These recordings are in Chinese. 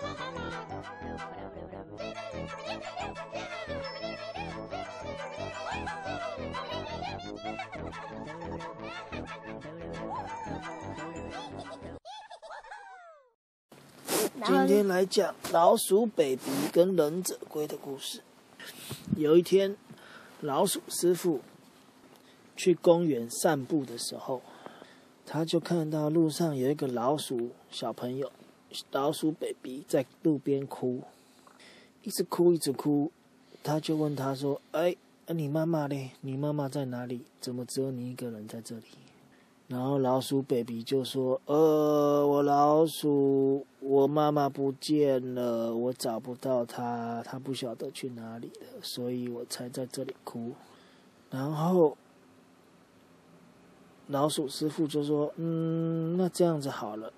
今天来讲老鼠 baby 跟忍者龟的故事。有一天，老鼠师傅去公园散步的时候，他就看到路上有一个老鼠小朋友，老鼠 baby 在路边哭，一直哭一直哭。他就问他说：“哎，你妈妈嘞？你妈妈在哪里？怎么只有你一个人在这里？”然后老鼠 baby 就说：“呃，我老鼠，我妈妈不见了，我找不到她，她不晓得去哪里了，所以我才在这里哭。”然后老鼠师傅就说：“嗯，那这样子好了，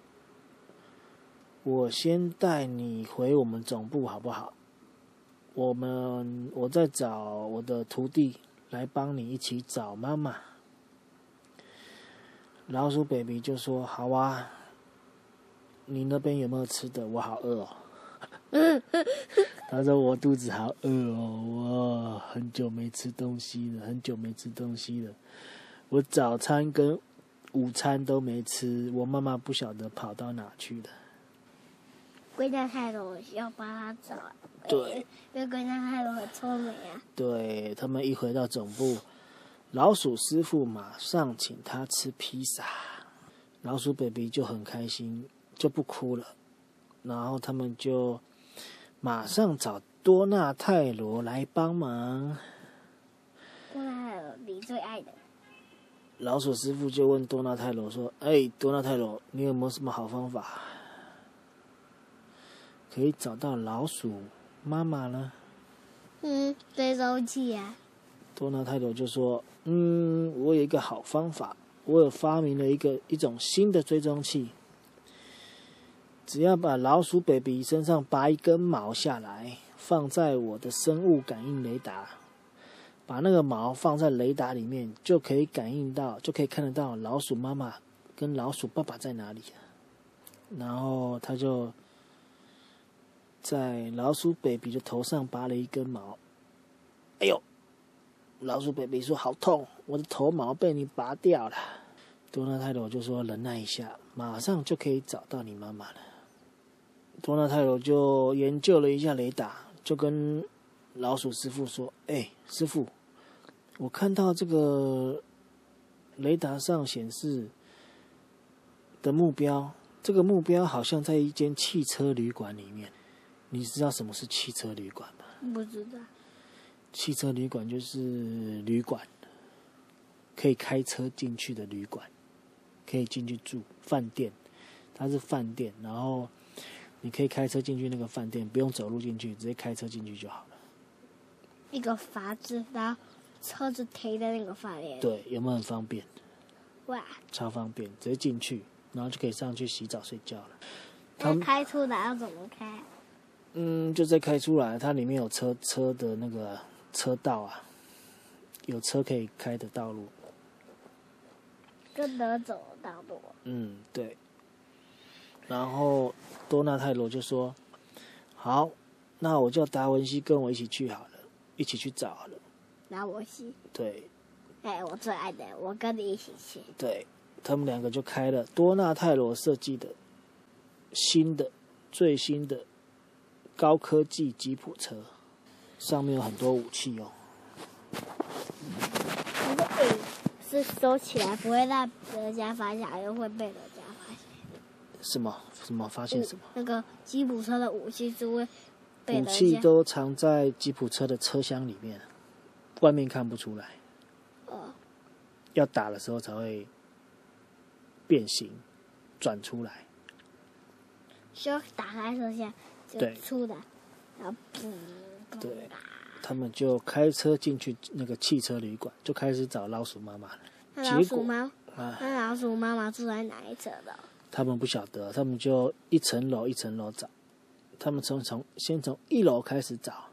我先带你回我们总部好不好？我们我在找我的徒弟来帮你一起找妈妈。”老鼠 baby 就说：“好啊，你那边有没有吃的？我好饿哦。”他说：“我肚子好饿哦，我很久没吃东西了，很久没吃东西了。我早餐跟午餐都没吃，我妈妈不晓得跑到哪去了。”龟蛋太多，要帮他找。对，因为龟蛋太多很聪明啊。对他们一回到总部。老鼠师傅马上请他吃披萨，老鼠 baby 就很开心，就不哭了。然后他们就马上找多纳泰罗来帮忙。多纳泰罗，你最爱的。老鼠师傅就问多纳泰罗说：“哎，多纳泰罗，你有没有什么好方法，可以找到老鼠妈妈呢？”嗯，追踪器呀。多纳泰罗就说：“嗯，我有一个好方法，我有发明了一个一种新的追踪器。只要把老鼠 baby 身上拔一根毛下来，放在我的生物感应雷达，把那个毛放在雷达里面，就可以感应到，就可以看得到老鼠妈妈跟老鼠爸爸在哪里。然后他就在老鼠 baby 的头上拔了一根毛，哎呦！”老鼠 baby 说：“好痛，我的头毛被你拔掉了。”多纳泰罗就说：“忍耐一下，马上就可以找到你妈妈了。”多纳泰罗就研究了一下雷达，就跟老鼠师傅说：“哎，师傅，我看到这个雷达上显示的目标，这个目标好像在一间汽车旅馆里面。你知道什么是汽车旅馆吗？”“不知道。”汽车旅馆就是旅馆，可以开车进去的旅馆，可以进去住饭店。它是饭店，然后你可以开车进去那个饭店，不用走路进去，直接开车进去就好了。一个房子，然后车子停在那个饭店。对，有没有很方便？哇，超方便，直接进去，然后就可以上去洗澡睡觉了。他开出来要怎么开？嗯，就再开出来，它里面有车车的那个。车道啊，有车可以开的道路，跟得走的道路。嗯，对。然后多纳泰罗就说：“好，那我叫达文西跟我一起去好了，一起去找好了。”达文西。对。哎，我最爱的，我跟你一起去。对他们两个就开了多纳泰罗设计的新的、最新的高科技吉普车。上面有很多武器哦。是收起来不会让人家发现，又会被人家发现。什么？什么？发现什么？那个吉普车的武器是会被武器都藏在吉普车的车厢里面，外面看不出来。哦。要打的时候才会变形，转出来。需要打开车厢就出来，然后。对，他们就开车进去那个汽车旅馆，就开始找老鼠妈妈了。老鼠妈，那老鼠妈妈住在哪一层的？他们不晓得，他们就一层楼一层楼找。他们从从先从一楼开始找，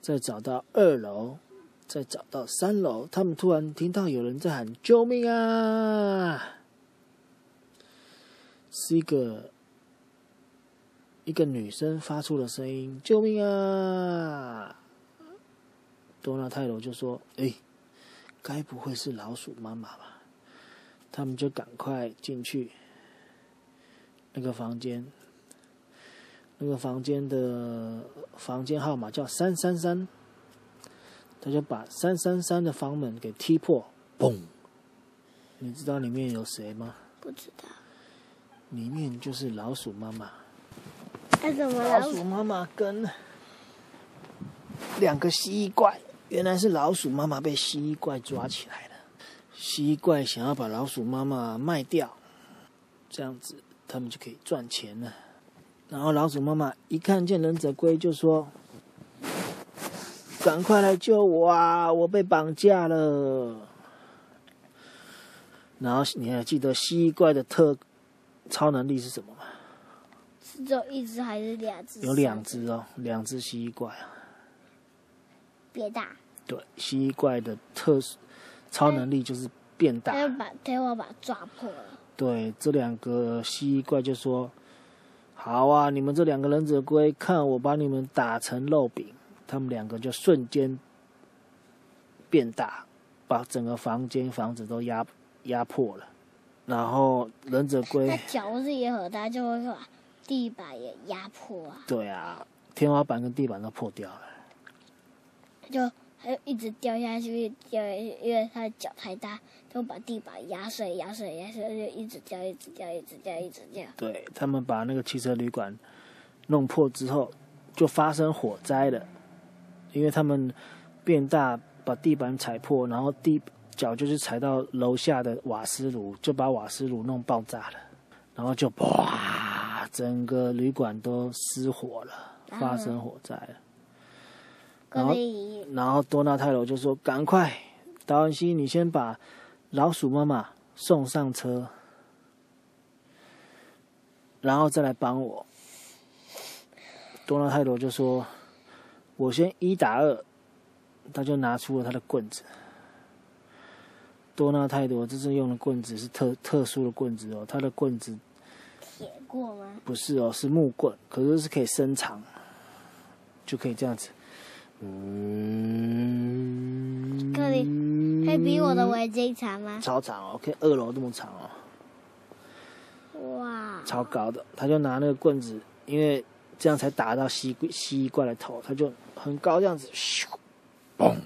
再找到二楼，再找到三楼。他们突然听到有人在喊：“救命啊！”是一个一个女生发出了声音：“救命啊！”多纳泰罗就说：“哎，该不会是老鼠妈妈吧？”他们就赶快进去那个房间，那个房间的房间号码叫三三三，他就把三三三的房门给踢破，嘣！你知道里面有谁吗？不知道。里面就是老鼠妈妈。那怎么老鼠妈妈跟两个蜥蜴怪，原来是老鼠妈妈被蜥蜴怪抓起来了。蜥蜴怪想要把老鼠妈妈卖掉，这样子他们就可以赚钱了。然后老鼠妈妈一看见忍者龟，就说：“赶快来救我啊！我被绑架了。”然后你还记得蜥蜴怪的特超能力是什么吗？是只有一只还是两只？有两只哦，两只蜥蜴怪啊。变大。对，蜥蜴怪的特超能力就是变大。他要把他要把抓破了。对，这两个蜥蜴怪就说：“好啊，你们这两个忍者龟，看我把你们打成肉饼。”他们两个就瞬间变大，把整个房间房子都压压破了。然后忍者龟，它脚不是也很大，就会把地板也压破啊。对啊，天花板跟地板都破掉了。就还一直掉下去，掉下去，因为他的脚太大，就把地板压碎、压碎、压碎，就一直掉、一直掉、一直掉、一直掉。对他们把那个汽车旅馆弄破之后，就发生火灾了。因为他们变大，把地板踩破，然后地脚就是踩到楼下的瓦斯炉，就把瓦斯炉弄爆炸了，然后就哇，整个旅馆都失火了，发生火灾了。然后，然后多纳泰罗就说：“赶快，达文西，你先把老鼠妈妈送上车，然后再来帮我。”多纳泰罗就说：“我先一打二。”他就拿出了他的棍子。多纳泰罗这次用的棍子是特特殊的棍子哦，他的棍子铁过吗？不是哦，是木棍，可是是可以伸长，就可以这样子。嗯，可以可以比我的围巾长吗？超长哦，可以二楼这么长哦。哇！超高的，他就拿那个棍子，因为这样才打到蜥蜴蜥蜴怪的头，他就很高这样子，咻。嘣！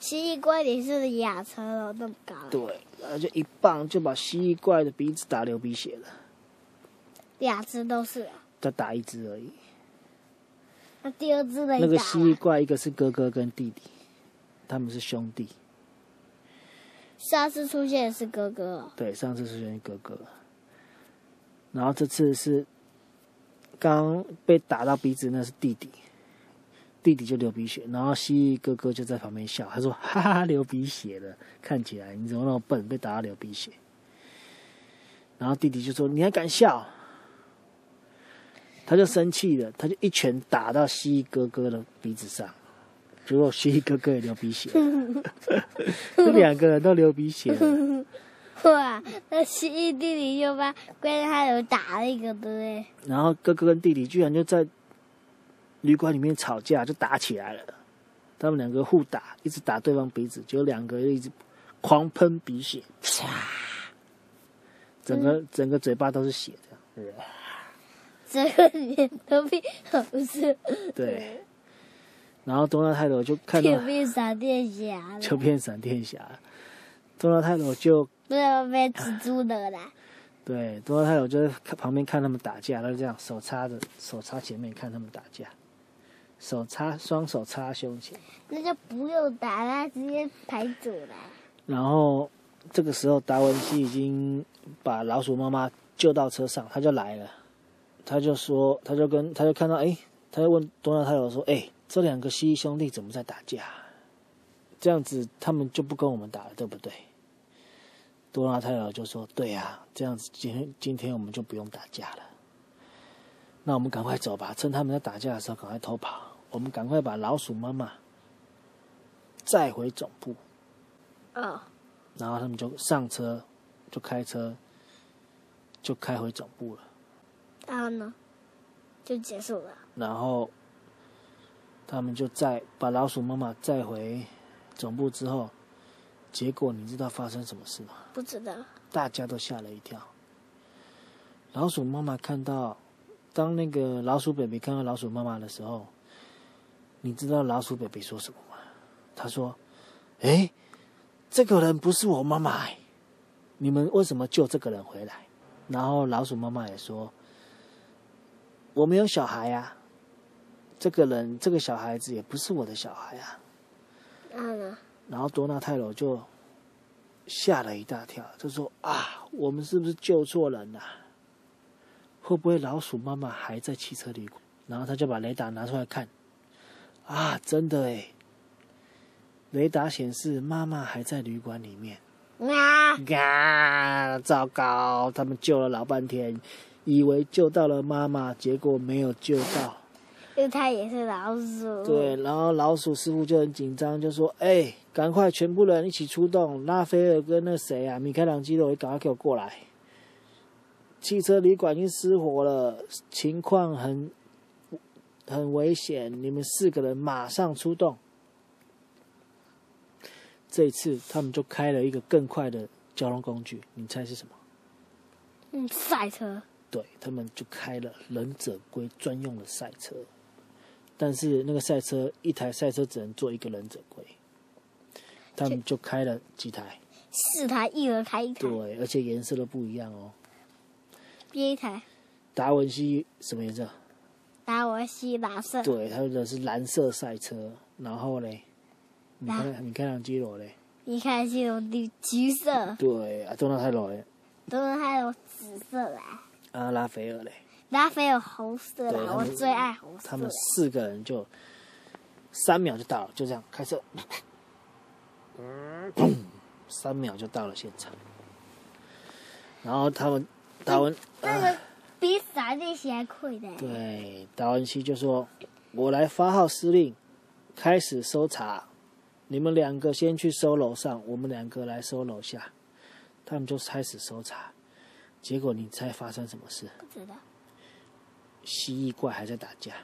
蜥蜴怪也是亚车楼，那么高。对，然后就一棒就把蜥蜴怪的鼻子打流鼻血了。两只都是。再打一只而已。那第二只的那个蜥蜴怪，一个是哥哥跟弟弟，他们是兄弟。上次出现的是哥哥。对，上次出现哥哥。然后这次是刚被打到鼻子，那是弟弟。弟弟就流鼻血，然后蜥蜴哥哥就在旁边笑，他说：“哈哈，流鼻血了，看起来你怎么那么笨，被打到流鼻血。”然后弟弟就说：“你还敢笑？”他就生气了，他就一拳打到蜥蜴哥哥的鼻子上，结果蜥蜴哥哥也流鼻血，这 两个人都流鼻血。哇！那蜥蜴弟弟就把关键他有打那个对。然后哥哥跟弟弟居然就在。旅馆里面吵架就打起来了，他们两个互打，一直打对方鼻子，就两个一直狂喷鼻血，唰，整个整个嘴巴都是血，这个脸都变红色。对，然后多纳泰罗就看到就变闪电侠，就变闪电侠，多纳泰罗就不要变蜘蛛的啦。对，多纳泰罗就在旁边看他们打架，他就这样手插着手插前面看他们打架。手插双手插胸前，那就不用打了，直接排走了。然后这个时候，达文西已经把老鼠妈妈救到车上，他就来了。他就说，他就跟他就看到，哎，他就问多纳泰罗说：“哎，这两个蜥蜴兄弟怎么在打架？这样子他们就不跟我们打了，对不对？”多纳泰尔就说：“对呀，这样子今天今天我们就不用打架了。那我们赶快走吧，趁他们在打架的时候赶快偷跑。”我们赶快把老鼠妈妈载回总部。哦。然后他们就上车，就开车，就开回总部了。然后呢？就结束了。然后他们就载把老鼠妈妈载回总部之后，结果你知道发生什么事吗？不知道，大家都吓了一跳。老鼠妈妈看到，当那个老鼠 baby 看到老鼠妈妈的时候，你知道老鼠 baby 说什么吗？他说：“哎，这个人不是我妈妈哎，你们为什么救这个人回来？”然后老鼠妈妈也说：“我没有小孩呀，这个人这个小孩子也不是我的小孩啊。”然后呢？然后多纳泰罗就吓了一大跳，就说：“啊，我们是不是救错人了？会不会老鼠妈妈还在汽车旅馆？”然后他就把雷达拿出来看，啊，真的哎，雷达显示妈妈还在旅馆里面。啊！啊，糟糕！他们救了老半天，以为救到了妈妈，结果没有救到。因为它也是老鼠。对，然后老鼠师傅就很紧张，就说：“哎，赶快全部人一起出动！拉斐尔跟那谁啊，米开朗基罗，赶快给我过来！汽车旅馆已经失火了，情况很很危险，你们四个人马上出动。”这一次他们就开了一个更快的交通工具，你猜是什么？嗯，赛车。对他们就开了忍者龟专用的赛车，但是那个赛车一台赛车只能坐一个忍者龟，他们就开了几台，四台，一人开一台。对，而且颜色都不一样哦。第一台，达文西什么颜色？达文西蓝色。对，他的是蓝色赛车，然后嘞，你看你看上基罗嘞，你看是有绿橘色，对啊，多纳泰罗嘞，都是还有紫色的。啊，拉斐尔嘞，拉斐尔红色的，我最爱红色。他们四个人就三秒就到了，就这样开车，砰，三秒就到了现场。然后他们达文，那个比闪电鞋还快的。对达文西就说：“我来发号施令，开始搜查。你们两个先去搜楼上，我们两个来搜楼下。”他们就开始搜查，结果你猜发生什么事？不知道蜥蜴怪还在打架。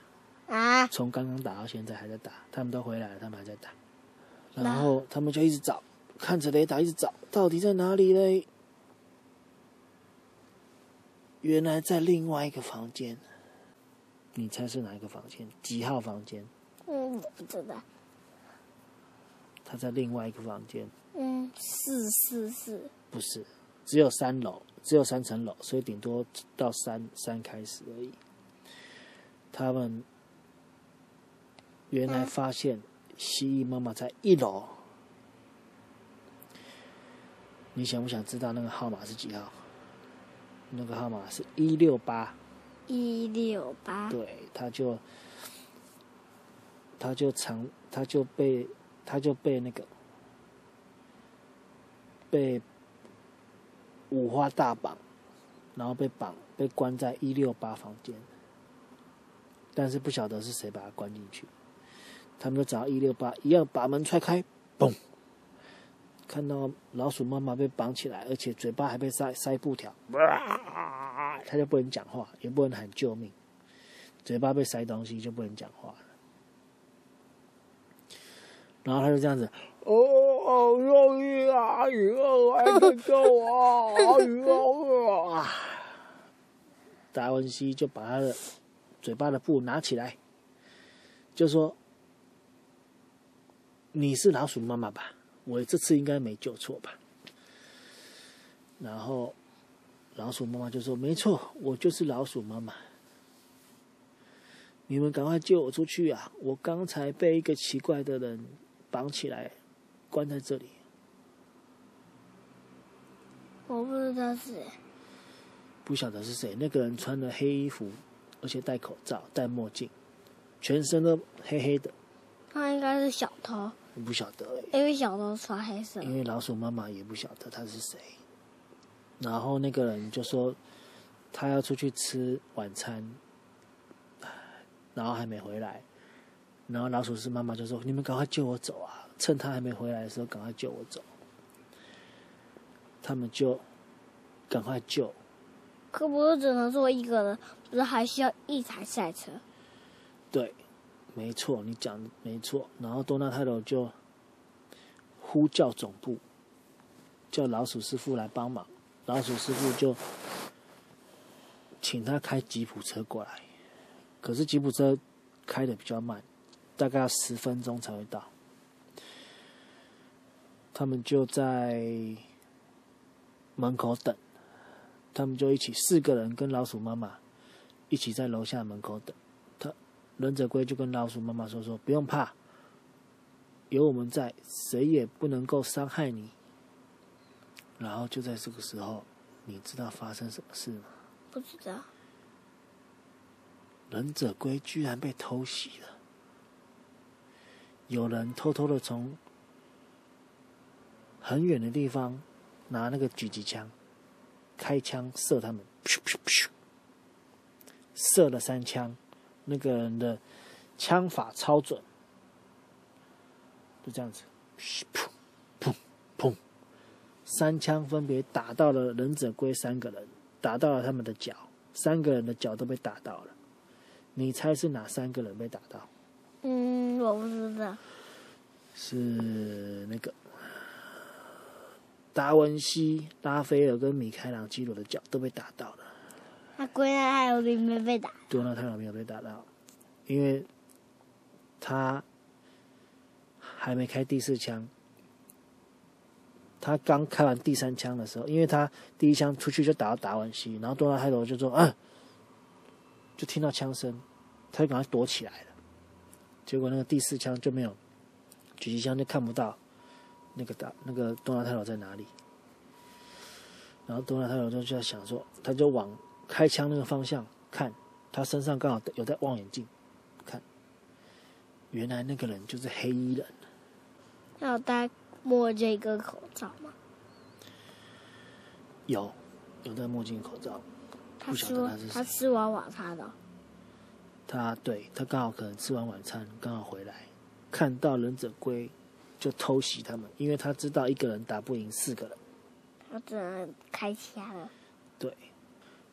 啊？从刚刚打到现在还在打，他们都回来了，他们还在打，然后他们就一直找，看着雷达一直找，到底在哪里嘞？原来在另外一个房间，你猜是哪一个房间？几号房间？嗯，我不知道。他在另外一个房间，嗯，四四四。不是，只有三楼，只有三层楼，所以顶多到三三开始而已。他们原来发现蜥蜴妈妈在一楼。你想不想知道那个号码是几号？那个号码是一六八。一六八。对，他就他就藏，他就被他就被那个被五花大绑，然后被绑被关在一六八房间，但是不晓得是谁把他关进去。他们就找到一六八，一样把门踹开，嘣，看到老鼠妈妈被绑起来，而且嘴巴还被塞塞布条，哇他就不能讲话，也不能喊救命，嘴巴被塞东西就不能讲话。然后他就这样子，好容易啊，以后还能救我，以后啊，达文西就把他的嘴巴的布拿起来，就说：“你是老鼠妈妈吧？我这次应该没救错吧？”然后老鼠妈妈就说：“没错，我就是老鼠妈妈。你们赶快救我出去啊！我刚才被一个奇怪的人绑起来，关在这里。我不知道是谁。不晓得是谁。那个人穿了黑衣服，而且戴口罩、戴墨镜，全身都黑黑的。他应该是小偷，我不晓得欸因为小偷穿黑色。因为老鼠妈妈也不晓得他是谁。然后那个人就说他要出去吃晚餐，然后还没回来。然后老鼠是妈妈就说：“你们赶快救我走啊！趁他还没回来的时候，赶快救我走。”他们就赶快救，可不是只能坐一个人，不是还需要一台赛车？对，没错，你讲的没错。然后多纳泰罗就呼叫总部，叫老鼠师傅来帮忙。老鼠师傅就请他开吉普车过来，可是吉普车开的比较慢，大概要十分钟才会到。他们就在门口等，他们就一起四个人跟老鼠妈妈一起在楼下门口等。他忍者龟就跟老鼠妈妈说：“说不用怕，有我们在，谁也不能够伤害你。”然后就在这个时候，你知道发生什么事吗？不知道。忍者龟居然被偷袭了，有人偷偷的从。很远的地方，拿那个狙击枪，开枪射他们，咻咻咻，射了三枪，那个人的枪法超准，就这样子，噗砰砰，三枪分别打到了忍者龟三个人，打到了他们的脚，三个人的脚都被打到了。你猜是哪三个人被打到？嗯，我不知道。是那个。达文西、拉斐尔跟米开朗基罗的脚都被打到了。那龟呢？还有没被打？多纳泰罗没有被打到，因为他还没开第四枪。他刚开完第三枪的时候，因为他第一枪出去就打到达文西，然后多纳泰罗就说：“嗯。”就听到枪声，他就赶快躲起来了。结果那个第四枪就没有狙击枪，就看不到。那个大那个多纳泰罗在哪里？然后多纳泰罗就就在想说，他就往开枪那个方向看，他身上刚好有戴望远镜，看，原来那个人就是黑衣人。有戴墨镜跟口罩吗？有，有戴墨镜口罩。他说他吃完晚餐了。他对他刚好可能吃完晚餐，刚好回来，看到忍者龟。就偷袭他们，因为他知道一个人打不赢四个人，他只能开枪了。对，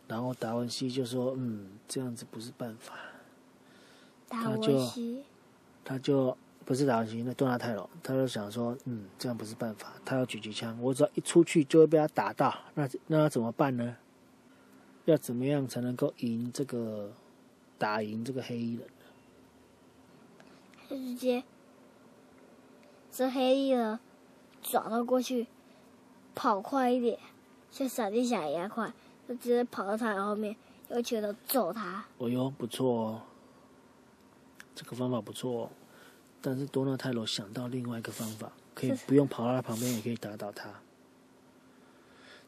然后达文西就说：“嗯，这样子不是办法。”达文西，他就不是达文西，那多纳泰罗，他就想说：“嗯，这样不是办法。他要狙击枪，我只要一出去就会被他打到，那那他怎么办呢？要怎么样才能够赢这个打赢这个黑衣人呢？”直接。这黑衣人转到过去，跑快一点，像闪电侠一样快，就直接跑到他后面，用拳头揍他。哦哟，不错哦，这个方法不错哦。但是多纳泰罗想到另外一个方法，可以不用跑到他旁边，也可以打倒他，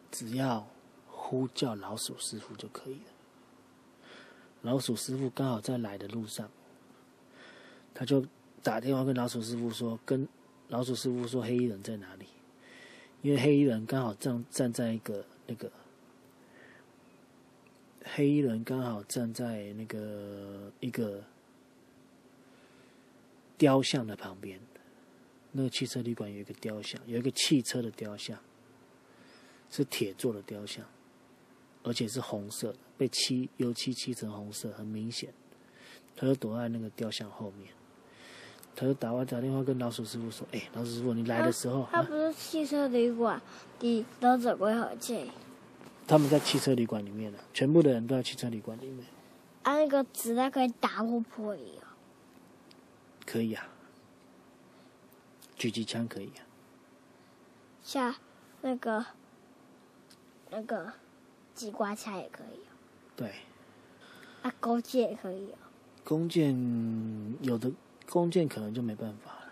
只要呼叫老鼠师傅就可以了。老鼠师傅刚好在来的路上，他就打电话跟老鼠师傅说：“跟。”老鼠师傅说：“黑衣人在哪里？”因为黑衣人刚好站站在一个那个黑衣人刚好站在那个一个雕像的旁边。那个汽车旅馆有一个雕像，有一个汽车的雕像，是铁做的雕像，而且是红色的，被漆油漆漆成红色，很明显。他就躲在那个雕像后面。他就打完打电话跟老鼠师傅说：“哎，老鼠师傅，你来的时候，他不是汽车旅馆离忍者龟很近。他们在汽车旅馆里面呢，全部的人都在汽车旅馆里面。啊，那个子弹可以打破玻璃啊？可以啊，狙击枪可以啊。像那个那个机关枪也可以啊。对。啊，弓箭也可以啊。弓箭有的。弓箭可能就没办法了，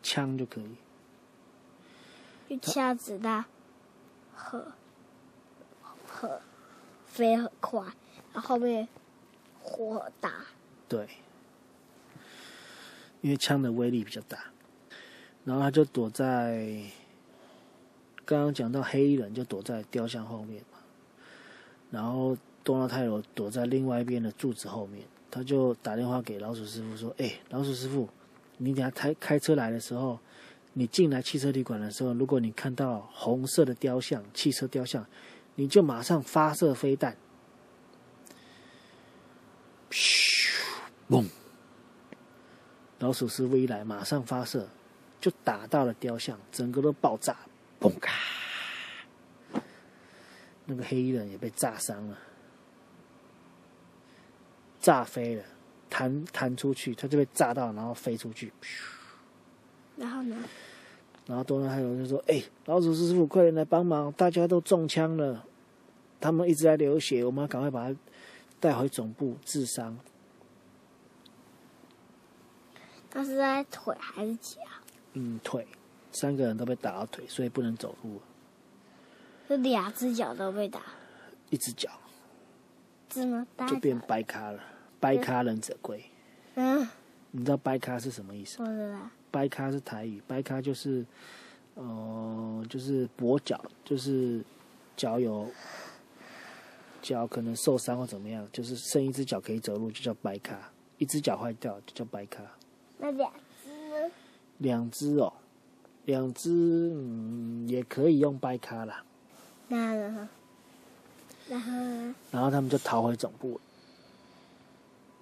枪就可以。一枪子弹很很飞很快，然后面火很大。对，因为枪的威力比较大，然后他就躲在刚刚讲到黑衣人就躲在雕像后面嘛，然后多纳泰罗躲在另外一边的柱子后面。他就打电话给老鼠师傅说：“哎，老鼠师傅，你等下开开车来的时候，你进来汽车旅馆的时候，如果你看到红色的雕像，汽车雕像，你就马上发射飞弹，咻，嘣！老鼠师傅一来，马上发射，就打到了雕像，整个都爆炸，嘣咔！那个黑衣人也被炸伤了，炸飞了，弹弹出去，他就被炸到，然后飞出去，然后呢？然后多纳海龙就说：“哎，老鼠师傅，快点来帮忙！大家都中枪了，他们一直在流血，我们要赶快把他带回总部治伤。他是在腿还是脚？嗯，腿，三个人都被打到腿，所以不能走路。是两只脚都被打，一只脚就变脚掰咖了，掰咖忍者龟。嗯，你知道掰咖是什么意思？不知道。掰咖是台语，掰咖就是，呃，就是跛脚，就是脚有脚可能受伤或怎么样，就是剩一只脚可以走路，就叫掰咖；一只脚坏掉就叫掰咖。那两只呢？两只哦，两只嗯也可以用掰咖啦。那呢？然后？然后他们就逃回总部了。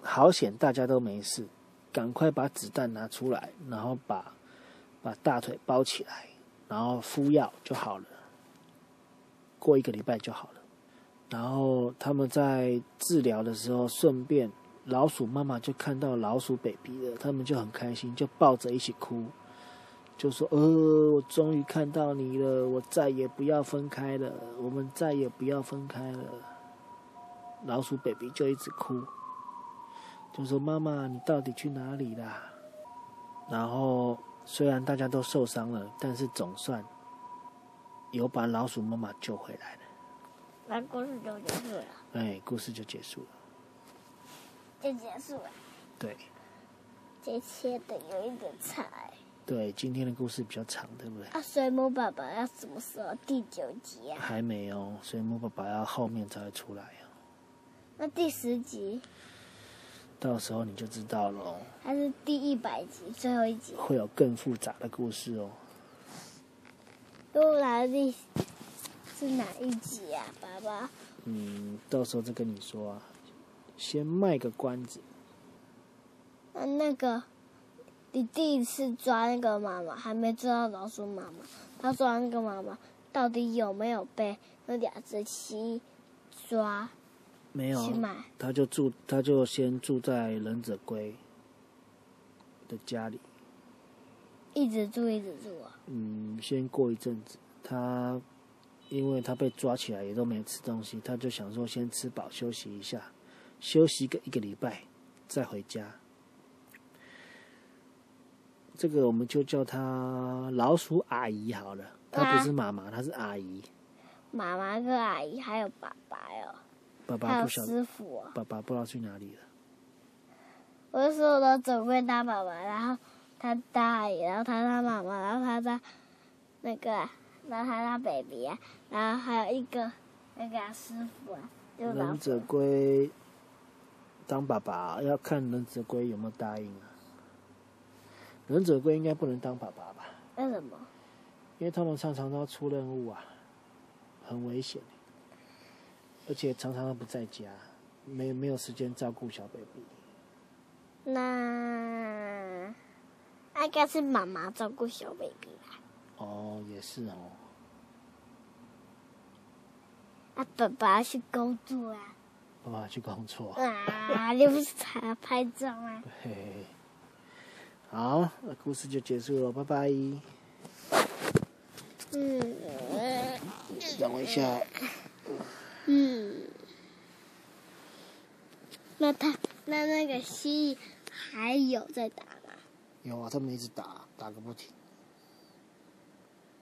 好险，大家都没事，赶快把子弹拿出来，然后把把大腿包起来，然后敷药就好了。过一个礼拜就好了。然后他们在治疗的时候，顺便老鼠妈妈就看到老鼠 baby 了，他们就很开心，就抱着一起哭，就说：“呃，我终于看到你了，我再也不要分开了，我们再也不要分开了。”老鼠 baby 就一直哭，就说：“妈妈，你到底去哪里啦？”然后虽然大家都受伤了，但是总算有把老鼠妈妈救回来了。那故事就结束了，哎，故事就结束了。就结束了。对这切的有一点菜。对，今天的故事比较长，对不对？啊，水母爸爸要什么时候？第九集啊？还没哦，水母爸爸要后面才会出来哦，那第十集到时候你就知道了哦，还是第一百集最后一集？会有更复杂的故事哦。都来第是哪一集啊，爸爸？嗯，到时候再跟你说啊，先卖个关子。那那个，你第一次抓那个妈妈，还没抓到老鼠妈妈，他抓那个妈妈到底有没有被那两只鸡抓没有？他就住，他就先住在忍者龟的家里。一直住，一直住啊！嗯，先过一阵子，他因为他被抓起来也都没吃东西，他就想说先吃饱休息一下，休息个一个礼拜再回家。这个我们就叫她老鼠阿姨好了，她不是妈妈，她是阿姨。妈妈跟阿姨还有爸爸哟，爸还有爸不晓得，师傅哦。爸爸不知道去哪里了。我就说我走过当爸爸，然后他当阿姨，然后他当妈妈，然后他当那个啊，然后他当 baby 啊，然后还有一个那个啊师傅忍者。龟当爸爸要看忍者龟有没有答应啊。忍者龟应该不能当爸爸吧？为什么？因为他们常常都要出任务啊，很危险，而且常常都不在家，没没有时间照顾小 baby。那那应该是妈妈照顾小 baby 吧？哦，也是哦，啊，爸爸去工作啊！爸爸去工作。啊，你不是才要拍照吗？嘿嘿嘿。好，那故事就结束了，拜拜。嗯等我一下，嗯。那他那那个蜥蜴还有在打吗？有啊，他们一直打，打个不停。